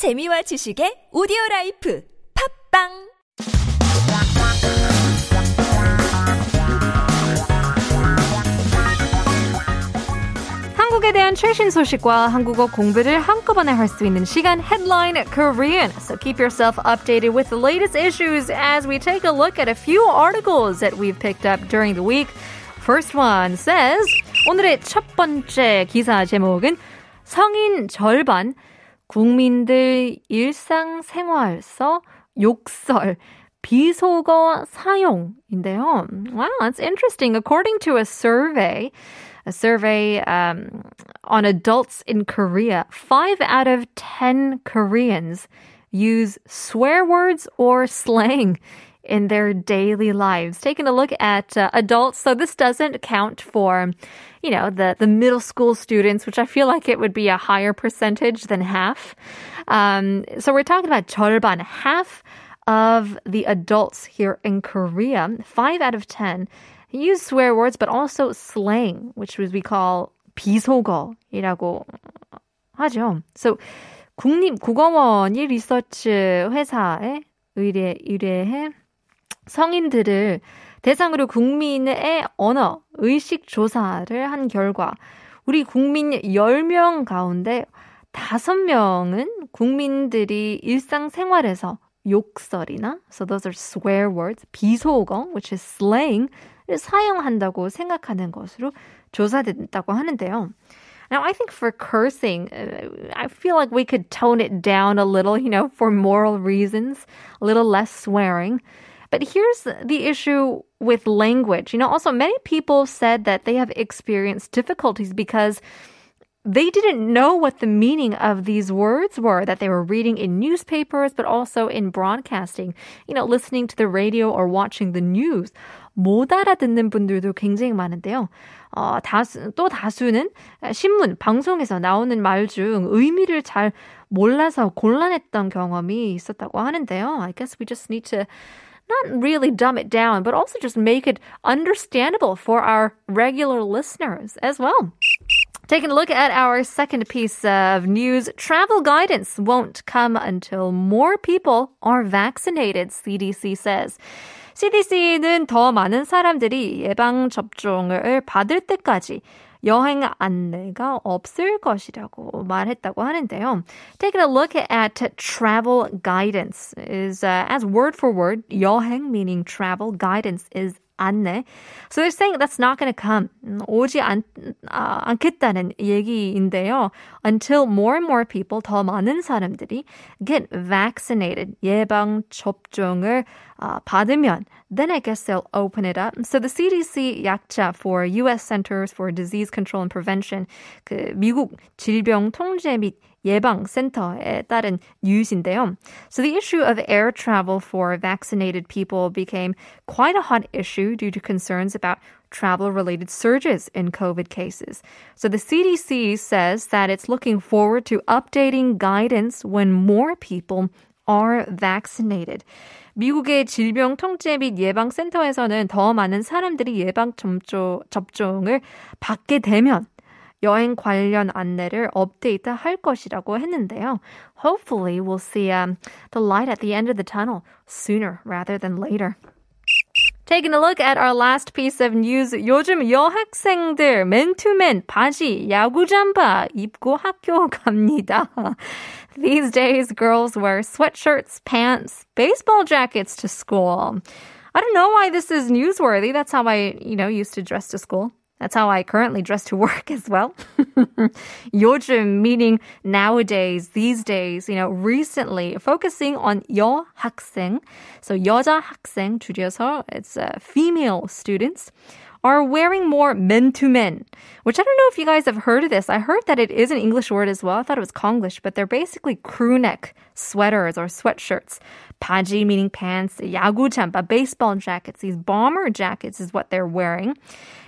재미와 지식의 오디오 라이프 팝빵 한국에 대한 최신 소식과 한국어 공부를 한꺼번에 할 수 있는 시간 Headline Korean. So keep yourself updated with the latest issues as we take a look at a few articles that we've picked up during the week. First one says 오늘의 첫 번째 기사 제목은 성인 절반 국민들 일상생활서 욕설 비속어 사용인데요. Wow, that's interesting. According to a survey, a survey um, on adults in Korea, five out of 10 Koreans use swear words or slang in their daily lives. Taking a look at uh, adults, so this doesn't count for, you know, the, the middle school students, which I feel like it would be a higher percentage than half. Um, so we're talking about 절반, half of the adults here in Korea, five out of 10 use swear words, but also slang, which we call 비속어이라고 하죠. So, 국립국어원이 리서치 회사에 의뢰, 의뢰해 성인들을 대상으로 국민의 언어 의식 조사를 한 결과 우리 국민 10명 가운데 5명은 국민들이 일상생활에서 욕설이나 so those are swear words 비속어 which is slang 사용한다고 생각하는 것으로 조사됐다고 하는데요. Now, I think for cursing, uh, I feel like we could tone it down a little, you know, for moral reasons, a little less swearing. But here's the issue with language. You know, also many people said that they have experienced difficulties because they didn't know what the meaning of these words were that they were reading in newspapers, but also in broadcasting, you know, listening to the radio or watching the news. 못 알아듣는 분들도 굉장히 많은데요. 어, 다수, 또 다수는 신문, 방송에서 나오는 말 중 의미를 잘 몰라서 곤란했던 경험이 있었다고 하는데요. I guess we just need to not really dumb it down, but also just make it understandable for our regular listeners as well. Taking a look at our second piece of news, travel guidance won't come until more people are vaccinated, CDC says. CDC는 더 많은 사람들이 예방 접종을 받을 때까지 여행 안내가 없을 것이라고 말했다고 하는데요. Taking a look at travel guidance is uh, as word for word 여행 meaning travel guidance is 안내. So they're saying that's not going to come. 오지 않, 아, 않겠다는 얘기인데요. Until more and more people, 더 많은 사람들이 get vaccinated, 예방 접종을 어, 받으면 then I guess they'll open it up. So the CDC 약자 for U.S. Centers for Disease Control and Prevention, 그 미국 질병 통제 및 예방 센터에 따른 뉴스인데요. So the issue of air travel for vaccinated people became quite a hot issue due to concerns about travel related surges in COVID cases. So the CDC says that it's looking forward to updating guidance when more people are vaccinated. 미국의 질병 통제 및 예방 센터에서는 더 많은 사람들이 예방 접종, 접종을 받게 되면 여행 관련 안내를 업데이트 할 것이라고 했는데요. Hopefully we'll see um, the light at the end of the tunnel sooner rather than later. Taking a look at our last piece of news. 요즘 여학생들 맨투맨 바지, 야구 잠바 입고 학교 갑니다. These days, girls wear sweatshirts, pants, baseball jackets to school. I don't know why this is newsworthy. That's how I, you know, used to dress to school. That's how I currently dress to work as well. 요즘 meaning nowadays, these days, you know, recently focusing on 여학생. So 여자 학생 줄여서 it's uh, female students are wearing more men to men, which I don't know if you guys have heard of this. I heard that it is an English word as well. I thought it was Konglish, but they're basically crew neck sweaters or sweatshirts. 바지 meaning pants, 야구 잠바, baseball jackets. These bomber jackets is what they're wearing.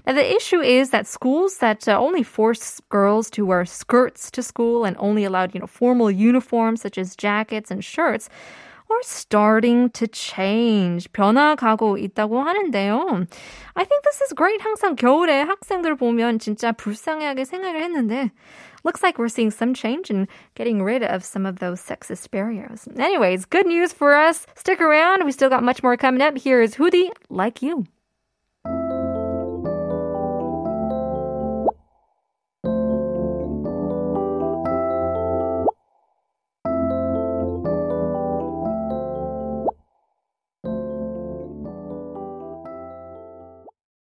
Now the issue is that schools that uh, only force girls to wear skirts to school and only allowed, you know, formal uniforms such as jackets and shirts are starting to change. 변화가고 있다고 하는데요. I think this is great. 항상 겨울에 학생들 보면 진짜 불쌍하게 생각을 했는데 looks like we're seeing some change in getting rid of some of those sexist barriers. Anyways, good news for us. Stick around. We still got much more coming up. Here is Hoodie Like You.